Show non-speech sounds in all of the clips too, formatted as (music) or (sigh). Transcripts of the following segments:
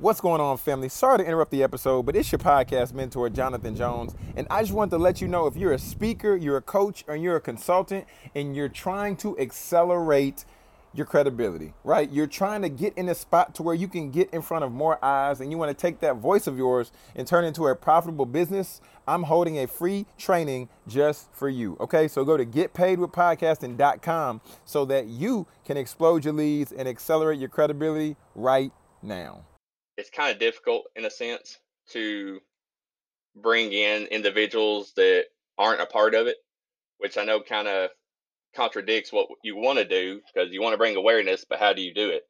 What's going on, family? Sorry to interrupt the episode, but it's your podcast mentor, Jonathan Jones. And I just want to let you know if you're a speaker, you're a coach, or you're a consultant, and you're trying to accelerate your credibility, right? You're trying to get in a spot to where you can get in front of more eyes and you want to take that voice of yours and turn it into a profitable business. I'm holding a free training just for you. Okay, so go to getpaidwithpodcasting.com so that you can explode your leads and accelerate your credibility right now it's kind of difficult in a sense to bring in individuals that aren't a part of it, which I know kind of contradicts what you want to do because you want to bring awareness, but how do you do it?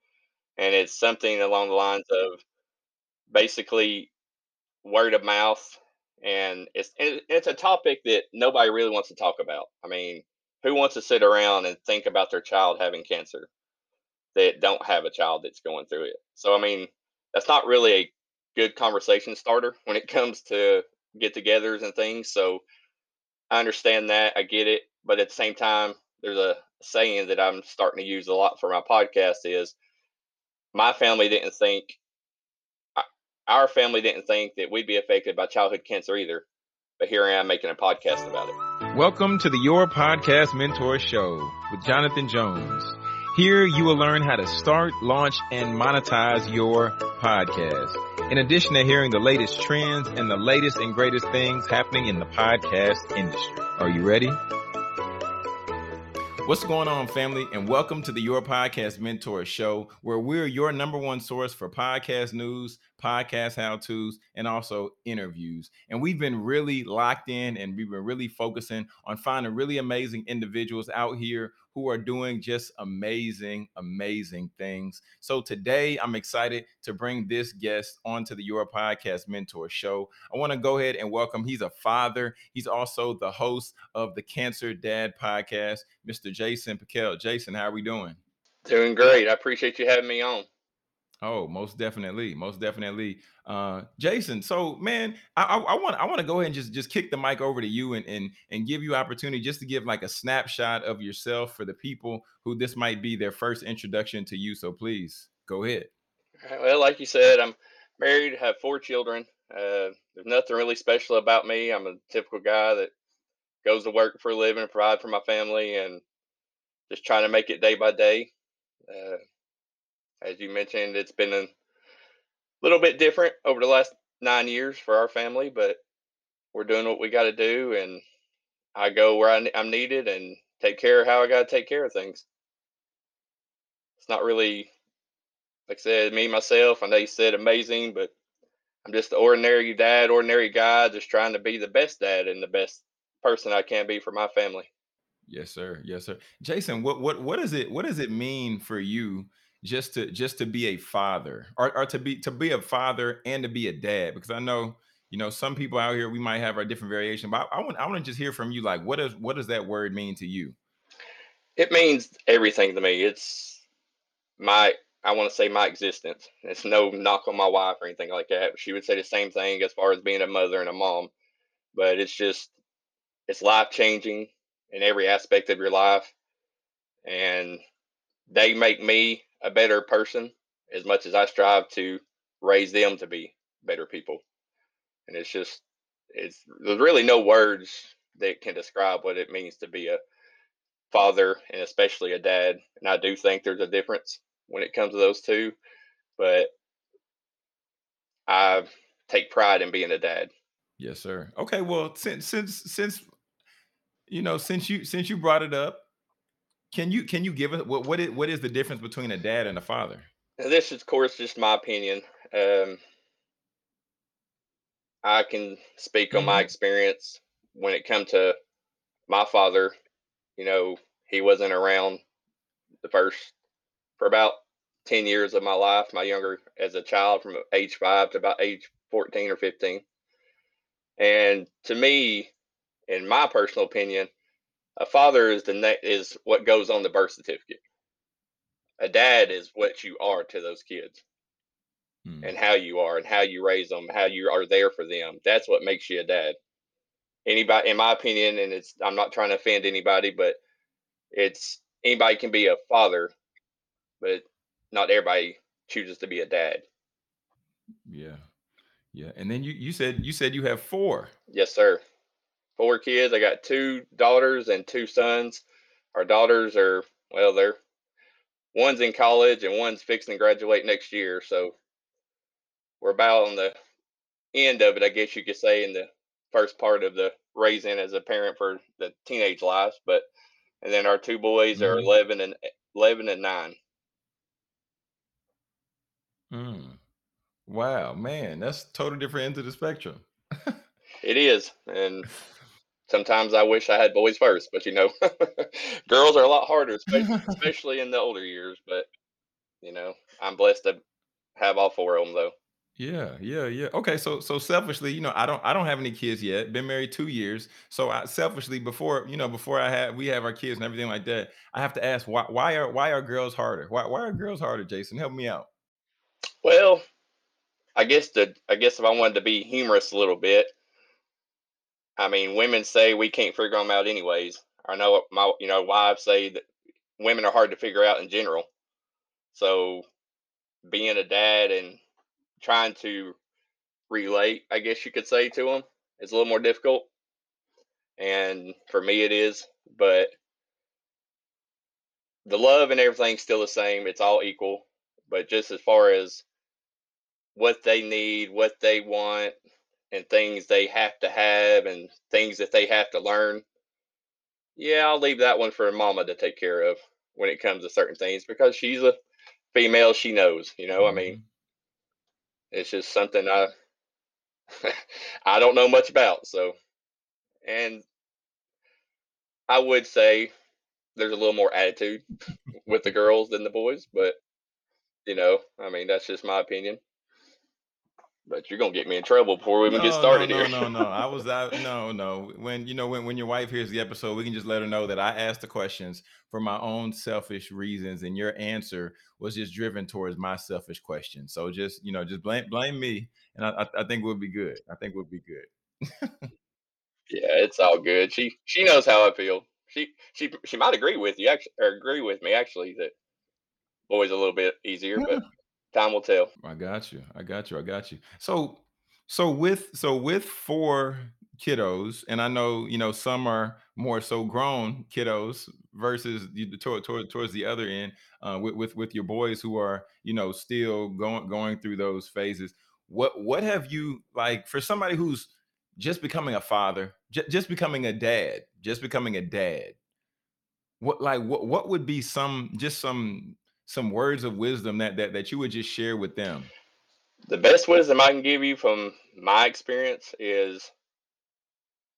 And it's something along the lines of basically word of mouth, and it's it's a topic that nobody really wants to talk about. I mean, who wants to sit around and think about their child having cancer that don't have a child that's going through it? So I mean, that's not really a good conversation starter when it (laughs) comes to get-togethers and things. So I understand that, I get it, but at the same time, there's a saying that I'm starting to use a lot for my podcast is my family didn't think our family didn't think that we'd be affected by childhood cancer either. But here I am making a podcast about it. Welcome to the Your Podcast Mentor Show with Jonathan Jones. Here you will learn how to start, launch, and monetize your podcast. In addition to hearing the latest trends and the latest and greatest things happening in the podcast industry. Are you ready? What's going on, family? And welcome to the Your Podcast Mentor Show, where we're your number one source for podcast news, podcast how to's, and also interviews. And we've been really locked in and we've been really focusing on finding really amazing individuals out here who are doing just amazing, amazing things. So today I'm excited to bring this guest onto the Your Podcast Mentor Show. I want to go ahead and welcome. He's a father. He's also the host of the Cancer Dad podcast, Mr. Jason Pickel. Jason, how are we doing? Doing great. I appreciate you having me on. Oh, most definitely, most definitely, uh, Jason. So, man, I, I, want I want to go ahead and just just kick the mic over to you and and and give you opportunity just to give like a snapshot of yourself for the people who this might be their first introduction to you. So, please go ahead. Well, like you said, I'm married, have four children. Uh, there's nothing really special about me. I'm a typical guy that goes to work for a living, provide for my family, and just trying to make it day by day. Uh, as you mentioned, it's been a little bit different over the last nine years for our family, but we're doing what we got to do, and I go where I, am needed and take care of how I got to take care of things. It's not really, like I said, me myself. I know you said amazing, but I'm just an ordinary dad, ordinary guy, just trying to be the best dad and the best person I can be for my family. Yes, sir. Yes, sir. Jason, what what what does it what does it mean for you just to just to be a father or, or to be to be a father and to be a dad because i know you know some people out here we might have our different variation but i, I want i want to just hear from you like what does what does that word mean to you? It means everything to me. It's my i want to say my existence. It's no knock on my wife or anything like that. She would say the same thing as far as being a mother and a mom but it's just it's life changing in every aspect of your life and they make me a better person as much as I strive to raise them to be better people. And it's just, it's there's really no words that can describe what it means to be a father and especially a dad. And I do think there's a difference when it comes to those two, but I take pride in being a dad. Yes, sir. Okay, well, since since since you know, since you since you brought it up, can you can you give us what what is what is the difference between a dad and a father? This is, of course, just my opinion. Um, I can speak on my mm-hmm. experience when it come to my father. You know, he wasn't around the first for about ten years of my life. My younger as a child, from age five to about age fourteen or fifteen. And to me, in my personal opinion, a father is the ne- is what goes on the birth certificate. A dad is what you are to those kids, hmm. and how you are, and how you raise them, how you are there for them. That's what makes you a dad. Anybody, in my opinion, and it's I'm not trying to offend anybody, but it's anybody can be a father, but not everybody chooses to be a dad. Yeah. Yeah. And then you you said you said you have four. Yes, sir. Four kids. I got two daughters and two sons. Our daughters are well, they're one's in college and one's fixing to graduate next year. So we're about on the end of it, I guess you could say, in the first part of the raising as a parent for the teenage lives. But and then our two boys are Mhm. eleven and eleven and nine. Mm. Wow, man, that's totally different end of the spectrum. (laughs) It is, and sometimes I wish I had boys first, but you know, (laughs) girls are a lot harder, especially, (laughs) especially in the older years. But you know, I'm blessed to have all four of them, though. Yeah, yeah, yeah. Okay, so so selfishly, you know, I don't I don't have any kids yet. Been married two years. So I selfishly before, you know, before I have we have our kids and everything like that, I have to ask why why are why are girls harder? Why why are girls harder, Jason? Help me out. Well, I guess the I guess if I wanted to be humorous a little bit, I mean, women say we can't figure them out anyways. I know my you know wives say that women are hard to figure out in general. So being a dad and trying to relate, I guess you could say to them, is a little more difficult. And for me, it is. But the love and everything's still the same. It's all equal. But just as far as what they need, what they want, and things they have to have, and things that they have to learn, yeah, I'll leave that one for mama to take care of when it comes to certain things because she's a female. She knows, you know. I mean, Mhm. it's just something I (laughs) I don't know much about. So, and I would say there's a little more attitude (laughs) with the girls than the boys, but you know, I mean, that's just my opinion. But you're gonna get me in trouble before we even get No, no, started no, here. no, no. No. I was (laughs) out. No, no. When you know when when your wife hears the episode, we can just let her know that I asked the questions for my own selfish reasons, and your answer was just driven towards my selfish question. So just you know, just blame blame me, and I I, I think we'll be good. I think we'll be good. (laughs) yeah, it's all good. She she knows how I feel. She she she might agree with you actually, or agree with me actually that boys a little bit easier, but (laughs) time will tell. I got you. I got you. I got you. So so with so with four kiddos, and I know you know some are more so grown kiddos versus toward, toward, towards the other end uh, with, with with your boys who are you know still going going through those phases. What what have you like for somebody who's just becoming a father, j- just becoming a dad, just becoming a dad? What like what what would be some just some some words of wisdom that that that you would just share with them? The best wisdom I can give you from my experience is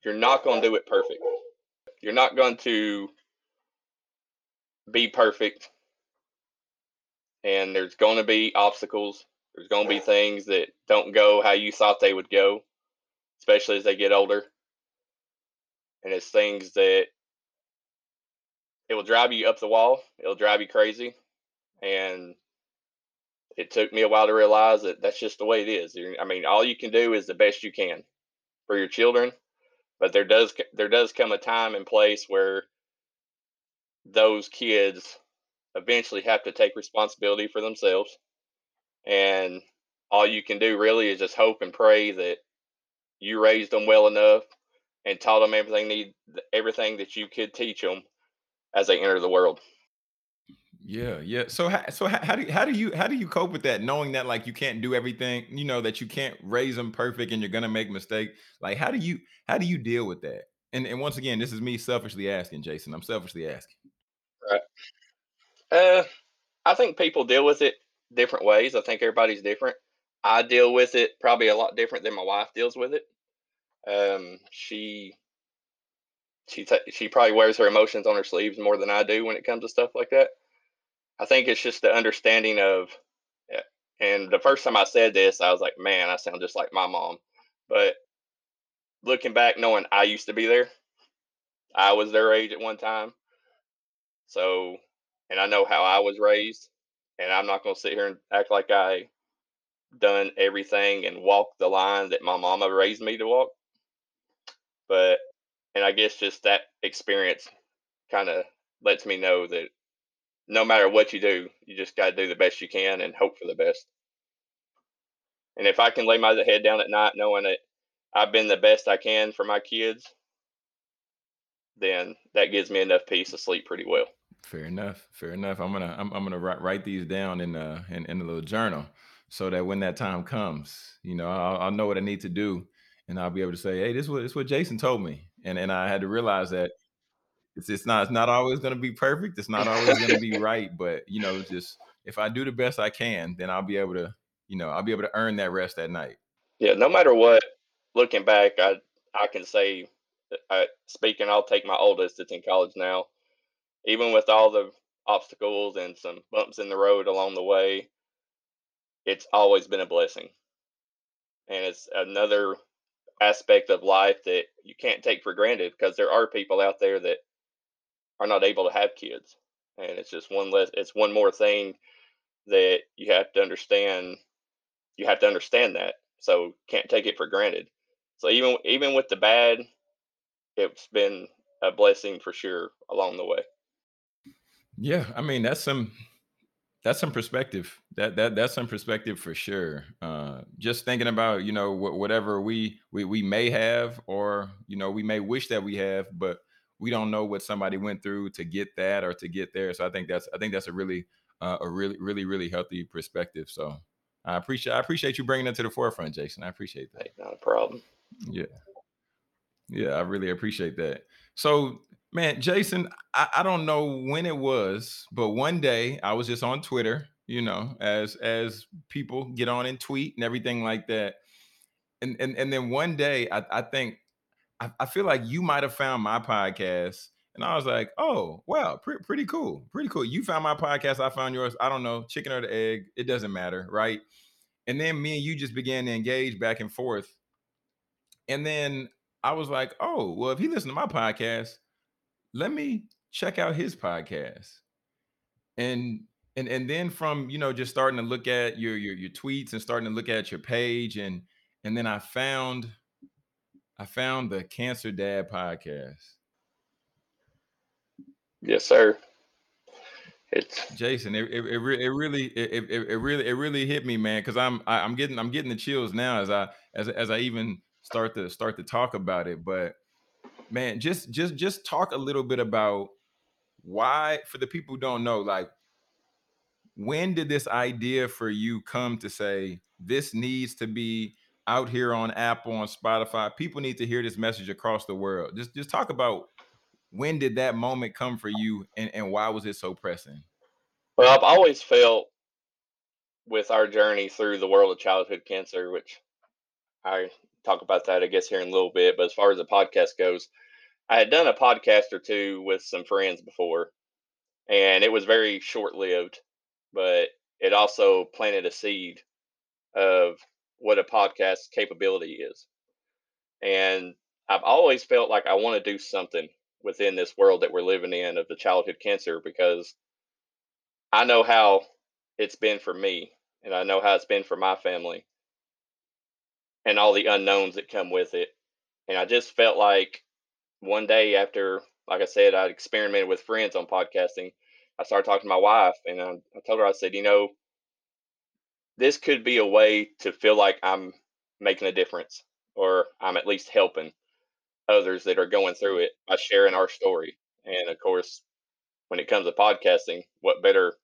you're not going to do it perfect. You're not going to be perfect, and there's going to be obstacles. There's going to be things that don't go how you thought they would go, especially as they get older. And it's things that it will drive you up the wall. It'll drive you crazy. And it took me a while to realize that that's just the way it is. I mean, all you can do is the best you can for your children, but there does there does come a time and place where those kids eventually have to take responsibility for themselves. And all you can do really is just hope and pray that you raised them well enough and taught them everything need everything that you could teach them as they enter the world. Yeah, yeah. So, how, so how, how do you, how do you how do you cope with that? Knowing that like you can't do everything, you know that you can't raise them perfect, and you're gonna make mistakes. Like, how do you how do you deal with that? And and once again, this is me selfishly asking, Jason. I'm selfishly asking. Right. Uh, I think people deal with it different ways. I think everybody's different. I deal with it probably a lot different than my wife deals with it. Um, she she ta she probably wears her emotions on her sleeves more than I do when it comes to stuff like that. I think it's just the understanding of, eh, and the first time I said this, I was like, man, I sound just like my mom. But looking back, knowing I used to be there, I was their age at one time. So, and I know how I was raised, and I'm not going to sit here and act like I done everything and walked the line that my mama raised me to walk. But, and I guess just that experience kind of lets me know that no matter what you do, you just got to do the best you can and hope for the best. And if I can lay my head down at night knowing that I've been the best I can for my kids, then that gives me enough peace to sleep pretty well. Fair enough. Fair enough. I'm gonna I'm, I'm gonna write, write these down in uh in, in a little journal so that when that time comes, you know, I'll, I'll know what I need to do, and I'll be able to say, hey, this was this what Jason told me, and and I had to realize that it's it's not it's not always gonna be perfect. It's not always gonna be right, but you know, just if I do the best I can, then I'll be able to, you know, I'll be able to earn that rest at night. Yeah, no matter what, looking back, I I can say, I, speaking, I'll take my oldest that's in college now. Even with all the obstacles and some bumps in the road along the way, it's always been a blessing, and it's another aspect of life that you can't take for granted because there are people out there that are not able to have kids, and it's just one less. It's one more thing that you have to understand. You have to understand that, so can't take it for granted. So even even with the bad, it's been a blessing for sure along the way. Yeah, I mean that's some that's some perspective. That that that's some perspective for sure. Uh, just thinking about you know wh- whatever we, we we may have, or you know we may wish that we have, but we don't know what somebody went through to get that or to get there. So I think that's I think that's a really uh, a really really really healthy perspective. So I appreciate I appreciate you bringing it to the forefront, Jason. I appreciate that. Not a problem. Yeah, yeah, I really appreciate that. So Man, Jason, I, I don't know when it was, but one day I was just on Twitter, you know, as as people get on and tweet and everything like that. And and and then one day I, I think I, I feel like you might have found my podcast. And I was like, oh, wow, pre- pretty cool. Pretty cool. You found my podcast. I found yours. I don't know, chicken or the egg. It doesn't matter. Right. And then me and you just began to engage back and forth. And then I was like, oh, well, if he listened to my podcast, let me check out his podcast. And and and then from you know just starting to look at your your your tweets and starting to look at your page and and then I found I found the Cancer Dad podcast. Yes, sir. It's Jason. It it, it, it really it, it, it really it really hit me, man. Because I'm I, I'm getting I'm getting the chills now as I as as I even start to start to talk about it. But man, just just just talk a little bit about why for the people who don't know, like when did this idea for you come to say this needs to be out here on Apple on Spotify? People need to hear this message across the world. Just just talk about when did that moment come for you and, and why was it so pressing? Well, I've always felt with our journey through the world of childhood cancer, which I talk about that, I guess, here in a little bit. But as far as the podcast goes, I had done a podcast or two with some friends before, and it was very short lived, but it also planted a seed of what a podcast capability is. And I've always felt like I want to do something within this world that we're living in of the childhood cancer because I know how it's been for me and I know how it's been for my family and all the unknowns that come with it. And I just felt like one day after, like I said, I'd experimented with friends on podcasting. I started talking to my wife, and I, I told her, I said, you know, this could be a way to feel like I'm making a difference, or I'm at least helping others that are going through it by sharing our story. And of course, when it comes to podcasting, what better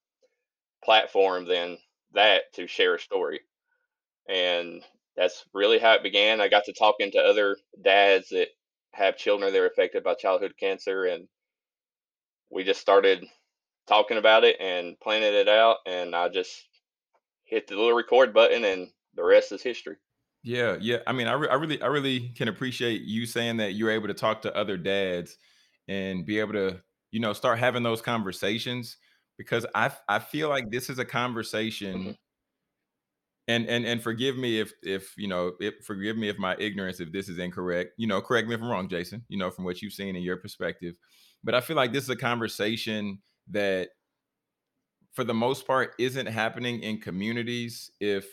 platform than that to share a story? And that's really how it began. I got to talking to other dads that have children that are affected by childhood cancer, and we just started talking about it and planning it out. And I just hit the little record button, and the rest is history. Yeah, yeah. I mean, I, re- I really, I really can appreciate you saying that you're able to talk to other dads and be able to, you know, start having those conversations because I, I feel like this is a conversation mm-hmm and and and forgive me if if you know if forgive me if my ignorance if this is incorrect you know correct me if i'm wrong jason you know from what you've seen in your perspective but i feel like this is a conversation that for the most part isn't happening in communities if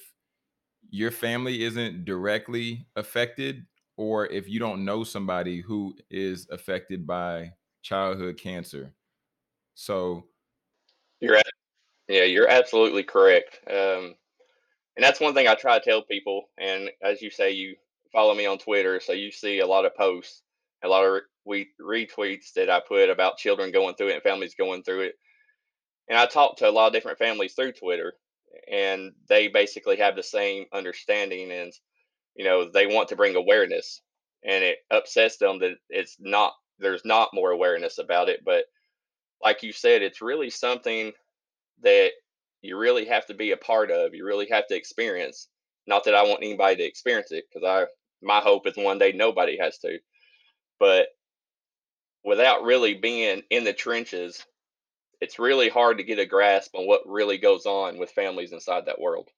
your family isn't directly affected or if you don't know somebody who is affected by childhood cancer so you're at, yeah you're absolutely correct um and that's one thing I try to tell people. And as you say, you follow me on Twitter, so you see a lot of posts, a lot of re- retweets that I put about children going through it and families going through it. And I talk to a lot of different families through Twitter, and they basically have the same understanding, and you know they want to bring awareness, and it upsets them that it's not there's not more awareness about it. But like you said, it's really something that you really have to be a part of. You really have to experience. Not that I want anybody to experience it, because I my hope is one day nobody has to. But without really being in the trenches, it's really hard to get a grasp on what really goes on with families inside that world.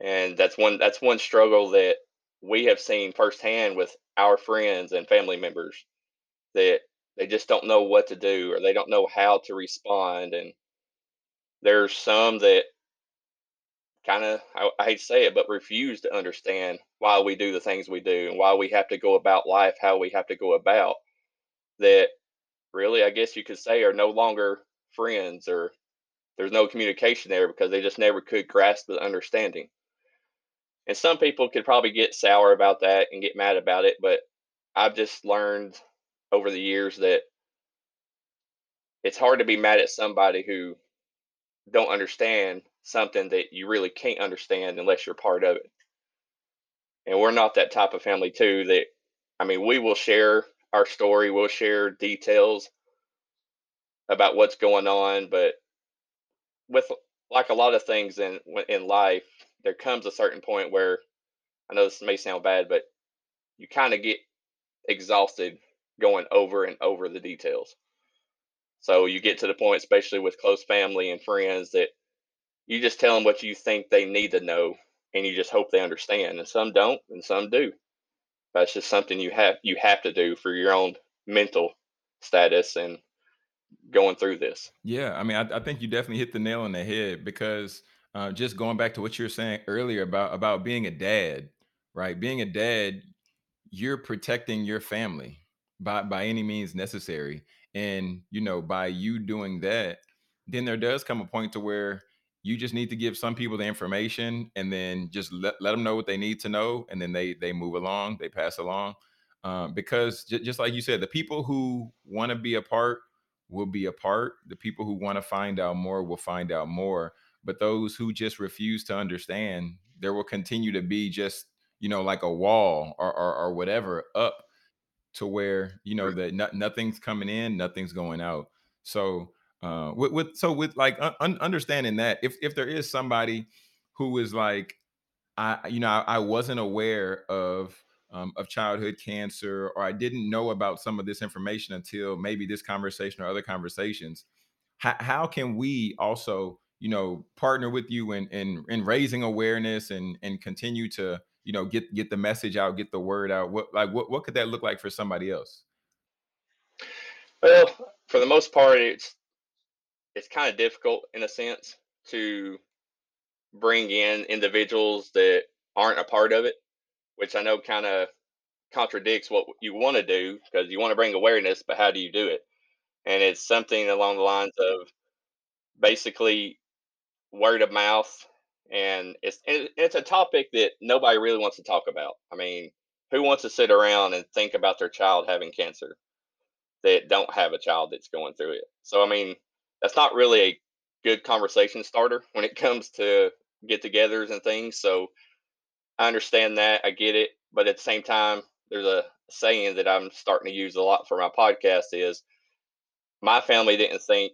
And that's one that's one struggle that we have seen firsthand with our friends and family members that they just don't know what to do or they don't know how to respond and there's some that kind of I, I, hate to say it but refuse to understand why we do the things we do and why we have to go about life how we have to go about that really i guess you could say are no longer friends or there's no communication there because they just never could grasp the understanding and some people could probably get sour about that and get mad about it but i've just learned over the years that it's hard to be mad at somebody who don't understand something that you really can't understand unless you're part of it. And we're not that type of family too that I mean, we will share our story, we'll share details about what's going on, but with like a lot of things in in life, there comes a certain point where I know this may sound bad, but you kind of get exhausted going over and over the details. So you get to the point, especially with close family and friends, that you just tell them what you think they need to know, and you just hope they understand. And some don't, and some do. That's just something you have you have to do for your own mental status and going through this. Yeah, I mean, I, I think you definitely hit the nail on the head because uh, just going back to what you were saying earlier about about being a dad, right? Being a dad, you're protecting your family by by any means necessary and you know by you doing that then there does come a point to where you just need to give some people the information and then just let, let them know what they need to know and then they they move along they pass along. Um, because j- just like you said the people who want to be a part will be a part. The people who want to find out more will find out more. But those who just refuse to understand there will continue to be just you know like a wall or, or, or whatever up to where you know that no, nothing's coming in, nothing's going out. So uh, with, with so with like un- understanding that if if there is somebody who is like I you know I, I wasn't aware of um, of childhood cancer or I didn't know about some of this information until maybe this conversation or other conversations. How, how can we also you know partner with you in in, in raising awareness and and continue to you know get get the message out get the word out what like what, what could that look like for somebody else well for the most part it's it's kind of difficult in a sense to bring in individuals that aren't a part of it which i know kind of contradicts what you want to do because you want to bring awareness but how do you do it and it's something along the lines of basically word of mouth and it's it's a topic that nobody really wants to talk about. I mean, who wants to sit around and think about their child having cancer that don't have a child that's going through it? So I mean, that's not really a good conversation starter when it (laughs) comes to get-togethers and things. So I understand that, I get it, but at the same time, there's a saying that I'm starting to use a lot for my podcast is my family didn't think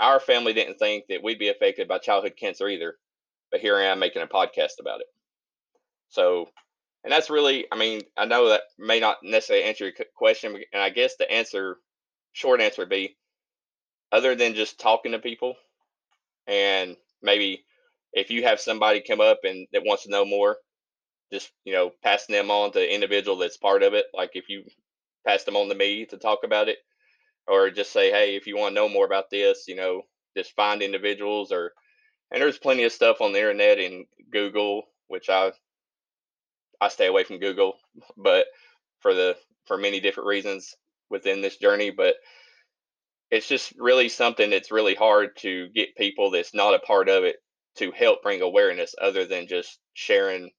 our family didn't think that we'd be affected by childhood cancer either, but here I am making a podcast about it. So, and that's really, I mean, I know that may not necessarily answer your question, and I guess the answer, short answer would be, other than just talking to people, and maybe if you have somebody come up and that wants to know more, just you know, passing them on to individual that's part of it. Like if you pass them on to me to talk about it, or just say, hey, if you want to know more about this, you know, just find individuals or and there's plenty of stuff on the internet and Google, which I I stay away from Google, but for the for many different reasons within this journey, but it's just really something that's really hard to get people that's not a part of it to help bring awareness other than just sharing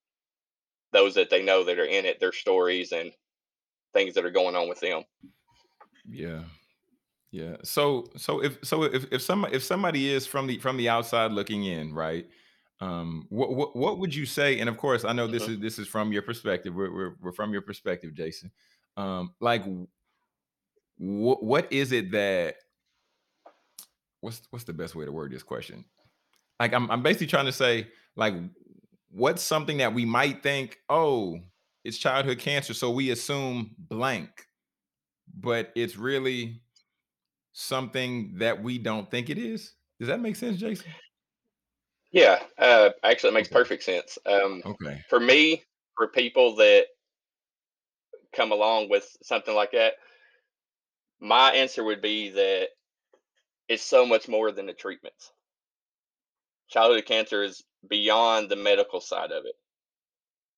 those that they know that are in it, their stories and things that are going on with them. Yeah. Yeah. So so if so if if somebody if somebody is from the from the outside looking in, right? Um, what what what would you say? And of course, I know this hmm is this is from your perspective. We're we're, we're from your perspective, Jason. Um, like what what is it that what's what's the best way to word this question? Like I'm I'm basically trying to say like what's something that we might think, oh, it's childhood cancer, so we assume blank, but it's really something that we don't think it is. Does that make sense, Jason? Yeah, uh, actually, it makes Okay. perfect sense. Um, Okay. for me, for people that come along with something like that, my answer would be that it's so much more than the treatments. Childhood cancer is beyond the medical side of it,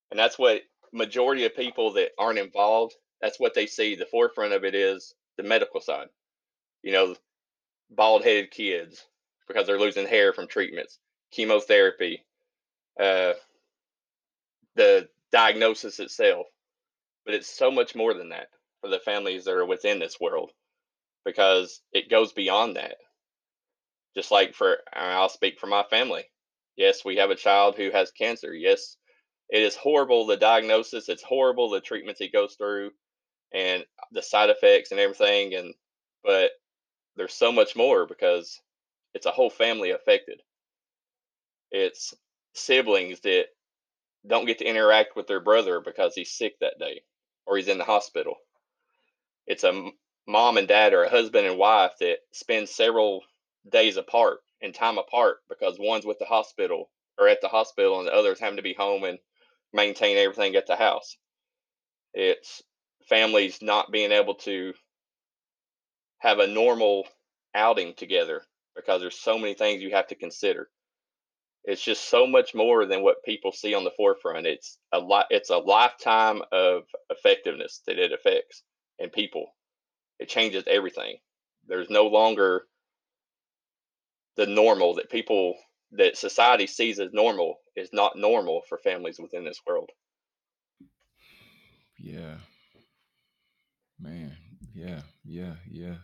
and that's what majority of people that aren't involved. That's what they see. The forefront of it is the medical side. You know, bald-headed kids because they're losing hair from treatments, chemotherapy, uh, the diagnosis itself. But it's so much more than that for the families that are within this world because it goes beyond that. Just like for, I'll speak for my family. Yes, we have a child who has cancer. Yes, it is horrible the diagnosis. It's horrible the treatments he goes through and the side effects and everything. And but there's so much more because it's a whole family affected. It's siblings that don't get to interact with their brother because he's sick that day or he's in the hospital. It's a mom and dad or a husband and wife that spend several days apart and time apart because one's with the hospital or at the hospital and the other's having to be home and maintain everything at the house. It's families not being able to have a normal outing together because there's so many things you have to consider. It's just so much more than what people see on the forefront. It's a lot. It's a lifetime of effectiveness that it affects in people. It changes everything. There's no longer the normal that people that society sees as normal is not normal for families within this world. Yeah, man. Yeah, yeah, yeah.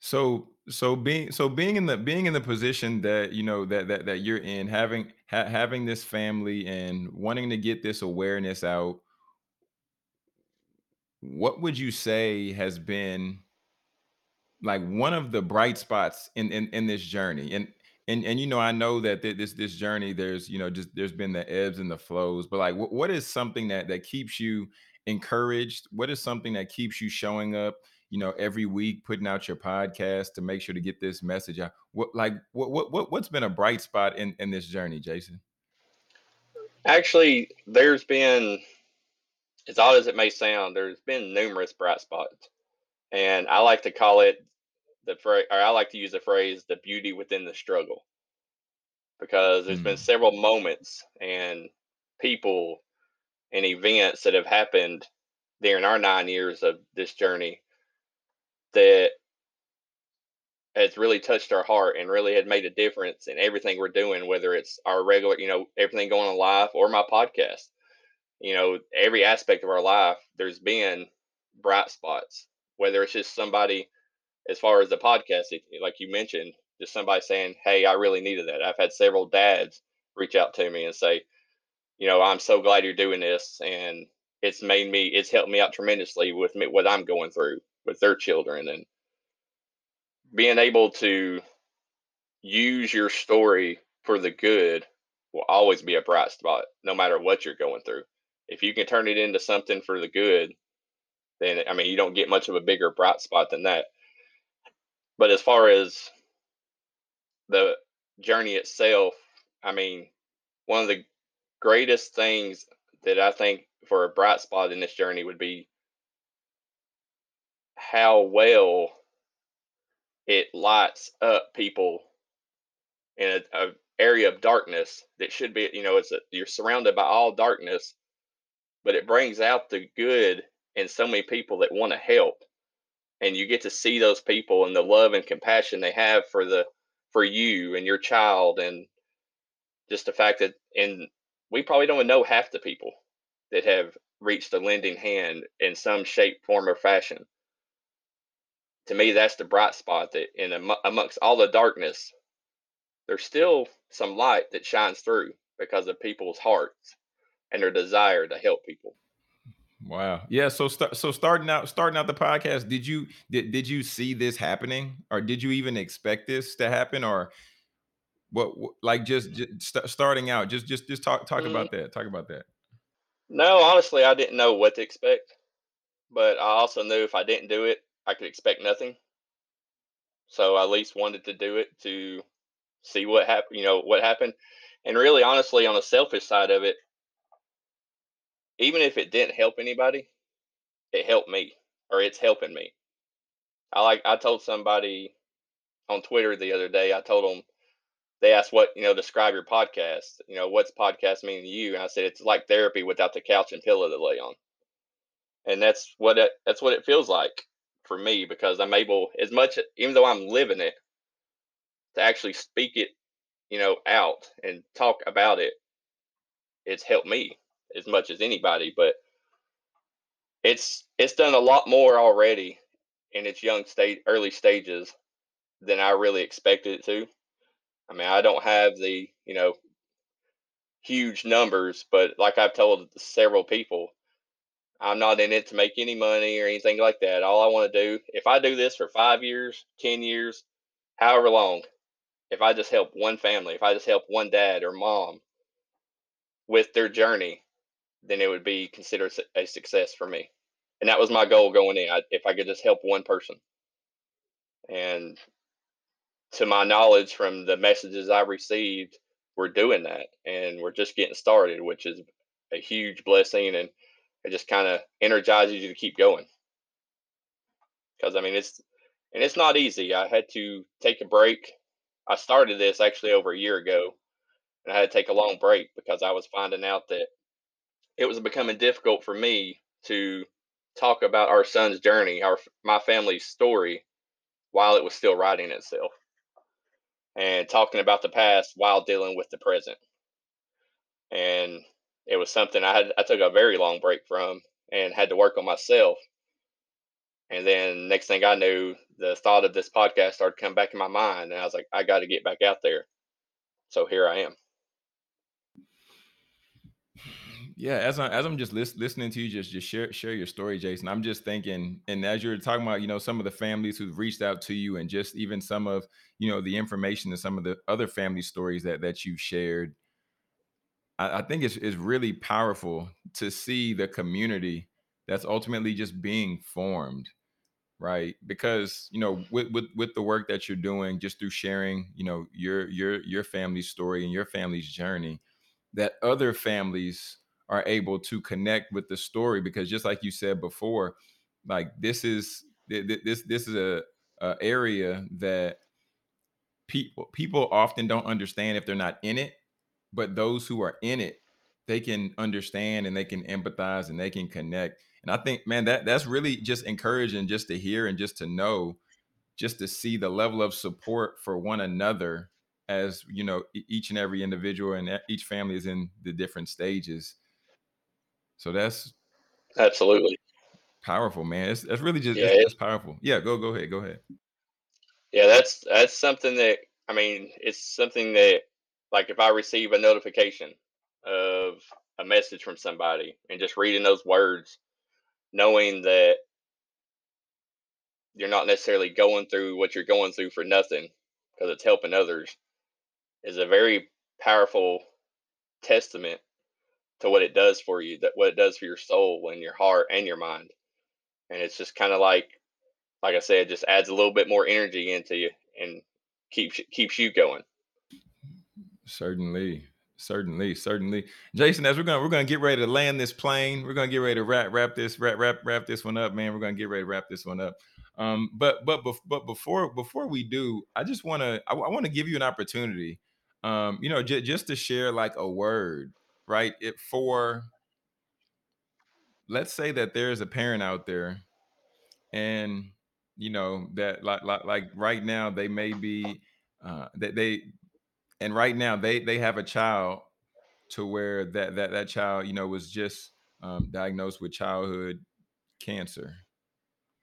So so being so being in the being in the position that you know that that that you're in, having ha- having this family and wanting to get this awareness out, what would you say has been like one of the bright spots in in, in this journey? And and and you know, I know that thi- this this journey, there's you know just there's been the ebbs and the flows, but like what, what is something that that keeps you encouraged? What is something that keeps you showing up? You know, every week putting out your podcast to make sure to get this message out. What like what what what what's been a bright spot in in this journey, Jason? Actually, there's been, as odd as it may sound, there's been numerous bright spots, and I like to call it the phrase, or I like to use the phrase, "the beauty within the struggle," because there's been Mm, several moments and people and events that have happened during our nine years of this journey that has really touched our heart and really had made a difference in everything we're doing, whether it's our regular, you know, everything going on live or my podcast. You know, every aspect of our life, there's been bright spots, whether it's just somebody, as far as the podcast, like you mentioned, just somebody saying, Hey, I really needed that. I've had several dads reach out to me and say, You know, I'm so glad you're doing this. And it's made me, it's helped me out tremendously with me, what I'm going through with their children and being able to use your story for the good will always be a bright spot, no matter what you're going through. If you can turn it into something for the good, then I mean, you don't get much of a bigger bright spot than that. But as far as the journey itself, I mean, one of the greatest things that I think for a bright spot in this journey would be how well it lights up people in a, a area of darkness that should be, you know, it's a, you're surrounded by all darkness but it brings out the good in so many people that want to help and you get to see those people and the love and compassion they have for the for you and your child and just the fact that and we probably don't know half the people that have reached a lending hand in some shape form or fashion. To me that's the bright spot that in amongst all the darkness there's still some light that shines through because of people's hearts and their desire to help people Wow. Yeah. So start so starting out starting out the podcast, did you did, did you see this happening or did you even expect this to happen or what, what like just, just st- starting out just just just talk talk mm. about that talk about that no honestly i didn't know what to expect but i also knew if i didn't do it i could expect nothing so i at least wanted to do it to see what happened you know what happened and really honestly on the selfish side of it even if it didn't help anybody, it helped me or it's helping me. I like I told somebody on Twitter the other day, I told them they asked what, you know, describe your podcast. You know, what's podcast mean to you? And I said it's like therapy without the couch and pillow to lay on. And that's what it that's what it feels like for me because I'm able as much even though I'm living it to actually speak it, you know, out and talk about it. It's helped me as much as anybody, but it's it's done a lot more already in its young state early stages than I really expected it to. I mean, I don't have the, you know, huge numbers, but like I've told several people, I'm not in it to make any money or anything like that. All I want to do, if I do this for five years, 10 years, however long, if I just help one family, if I just help one dad or mom with their journey, then it would be considered a success for me. And that was my goal going in. I, if I could just help one person. And to my knowledge from the messages I received, we're doing that and we're just getting started, which is a huge blessing and it just kind of energizes you to keep going. Because I mean it's and it's not easy. I had to take a break. I started this actually over a year ago and I had to take a long break because I was finding out that it was becoming difficult for me to talk about our son's journey, our my family's story, while it was still writing itself, and talking about the past while dealing with the present. And it was something I had. I took a very long break from and had to work on myself. And then next thing I knew, the thought of this podcast started coming back in my mind, and I was like, I got to get back out there. So here I am. Yeah, as I as I'm just lis- listening to you, just just share share your story, Jason. I'm just thinking, and as you're talking about, you know, some of the families who've reached out to you, and just even some of you know the information and some of the other family stories that that you've shared. I, I think it's is really powerful to see the community that's ultimately just being formed, right? Because you know, with with with the work that you're doing, just through sharing, you know, your your your family's story and your family's journey, that other families are able to connect with the story because just like you said before like this is this this is a, a area that people people often don't understand if they're not in it but those who are in it they can understand and they can empathize and they can connect. And i think man that that's really just encouraging just to hear and just to know just to see the level of support for one another as you know each and every individual and eh, each family is in the different stages so that's absolutely powerful, man. It's that's really just yeah, it's, it's powerful. Yeah, go go ahead, go ahead. Yeah, that's that's something that I mean, it's something that like if I receive a notification of a message from somebody and just reading those words, knowing that you're not necessarily going through what you're going through for nothing because it's helping others is a very powerful testament to what it does for you, that what it does for your soul and your heart and your mind. And it's just kind of like, like I said, just adds a little bit more energy into you and keeps keeps you going. Certainly, certainly, certainly, Jason. As we're gonna we're gonna get ready to land this plane, we're gonna get ready to wrap wrap this wrap wrap wrap this one up, man. We're gonna get ready to wrap this one up. Um, but but but before before we do, I just want to I, I want to give you an opportunity, um, you know, j- just to share like a word right? It for let's say that there's a parent out there and you know that like like, like right now they may be uh, they, they and right now they they have a child to where that that that child you know was just um, diagnosed with childhood cancer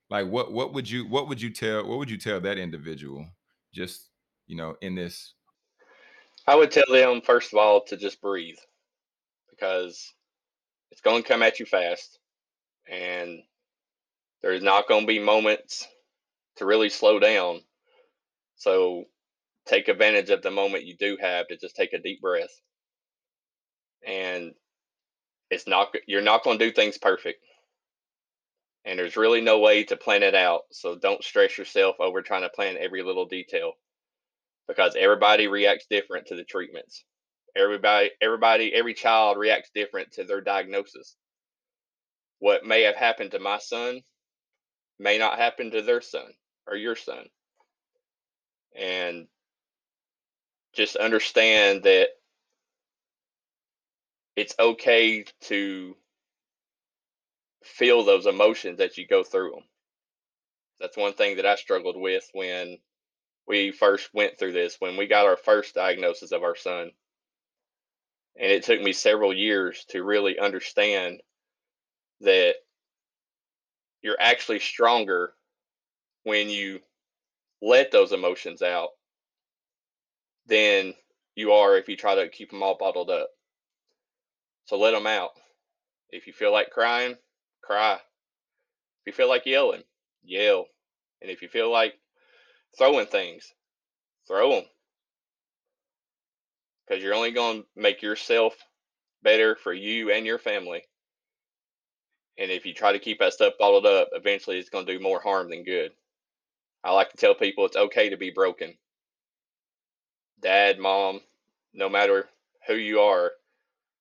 like what what would you what would you tell what would you tell that individual just you know in this i would tell them first of all to just breathe because it's going to come at you fast and there's not going to be moments to really slow down. So take advantage of the moment you do have to just take a deep breath. And it's not you're not going to do things perfect. And there's really no way to plan it out so don't stress yourself over trying to plan every little detail because everybody reacts different to the treatments everybody everybody every child reacts different to their diagnosis what may have happened to my son may not happen to their son or your son and just understand that it's okay to feel those emotions as you go through them. That's one thing that I struggled with when we first went through this, when we got our first diagnosis of our son. And it took me several years to really understand that you're actually stronger when you let those emotions out than you are if you try to keep them all bottled up. So let them out. If you feel like crying, cry. If you feel like yelling, yell. And if you feel like throwing things, throw them. Because you're only going to make yourself better for you and your family. And if you try to keep that stuff bottled up, eventually it's going to do more harm than good. I like to tell people it's okay to be broken. Dad, mom, no matter who you are,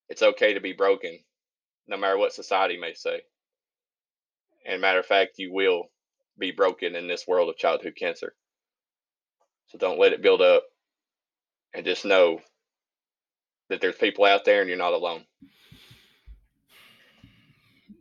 it's okay to be broken, no matter what society may say. And matter of fact, you will be broken in this world of childhood cancer. So don't let it build up and just know that there's people out there and you're not alone.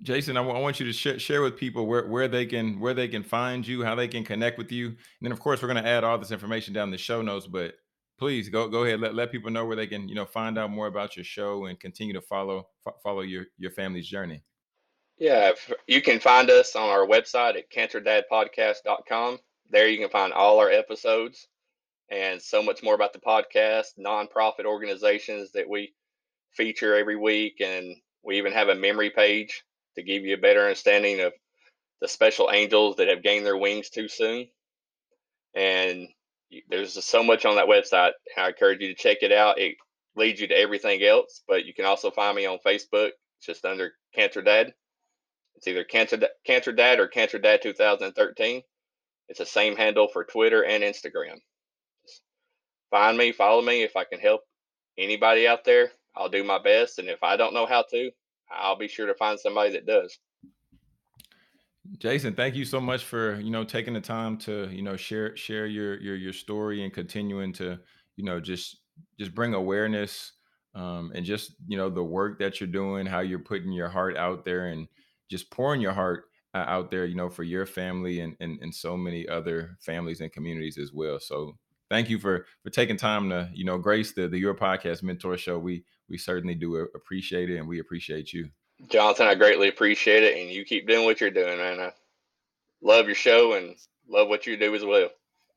Jason, I, w- I want you to sh- share with people where, where they can where they can find you, how they can connect with you, and then of course we're going to add all this information down in the show notes. But please go go ahead let, let people know where they can you know find out more about your show and continue to follow f- follow your your family's journey. Yeah, you can find us on our website at cancerdadpodcast.com. There you can find all our episodes and so much more about the podcast, nonprofit organizations that we feature every week, and we even have a memory page to give you a better understanding of the special angels that have gained their wings too soon. And there's so much on that website. I encourage you to check it out. It leads you to everything else, but you can also find me on Facebook, just under Cancer Dad. It's either Cancer, Cancer Dad or Cancer Dad 2013. It's the same handle for Twitter and Instagram. Find me, follow me. If I can help anybody out there, I'll do my best. And if I don't know how to, I'll be sure to find somebody that does. Jason, thank you so much for you know taking the time to you know share share your your your story and continuing to you know just just bring awareness um, and just you know the work that you're doing, how you're putting your heart out there and just pouring your heart out there, you know, for your family and and, and so many other families and communities as well. So thank you for for taking time to you know grace the the your podcast mentor show. We we certainly do appreciate it, and we appreciate you. Jonathan, I greatly appreciate it, and you keep doing what you're doing, man. I love your show and love what you do as well.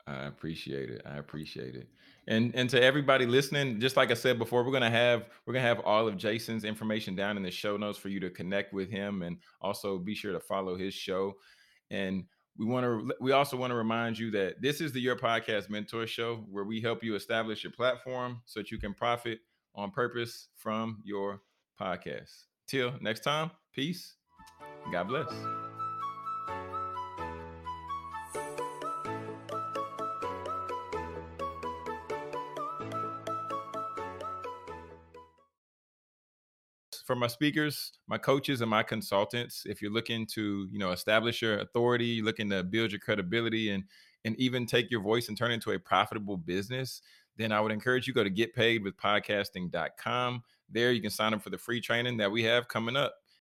I appreciate it. I appreciate it. And and to everybody listening, just like I said before, we're gonna have we're gonna have all of Jason's information down in the show notes for you to connect with him, and also be sure to follow his show. And we want to we also want to remind you that this is the Your Podcast Mentor Show, where we help you establish your platform so that you can profit on purpose from your podcast. Till next time, peace. God bless. For my speakers, my coaches, and my consultants. If you're looking to, you know, establish your authority, looking to build your credibility, and and even take your voice and turn it into a profitable business, then I would encourage you go to getpaidwithpodcasting.com. There you can sign up for the free training that we have coming up.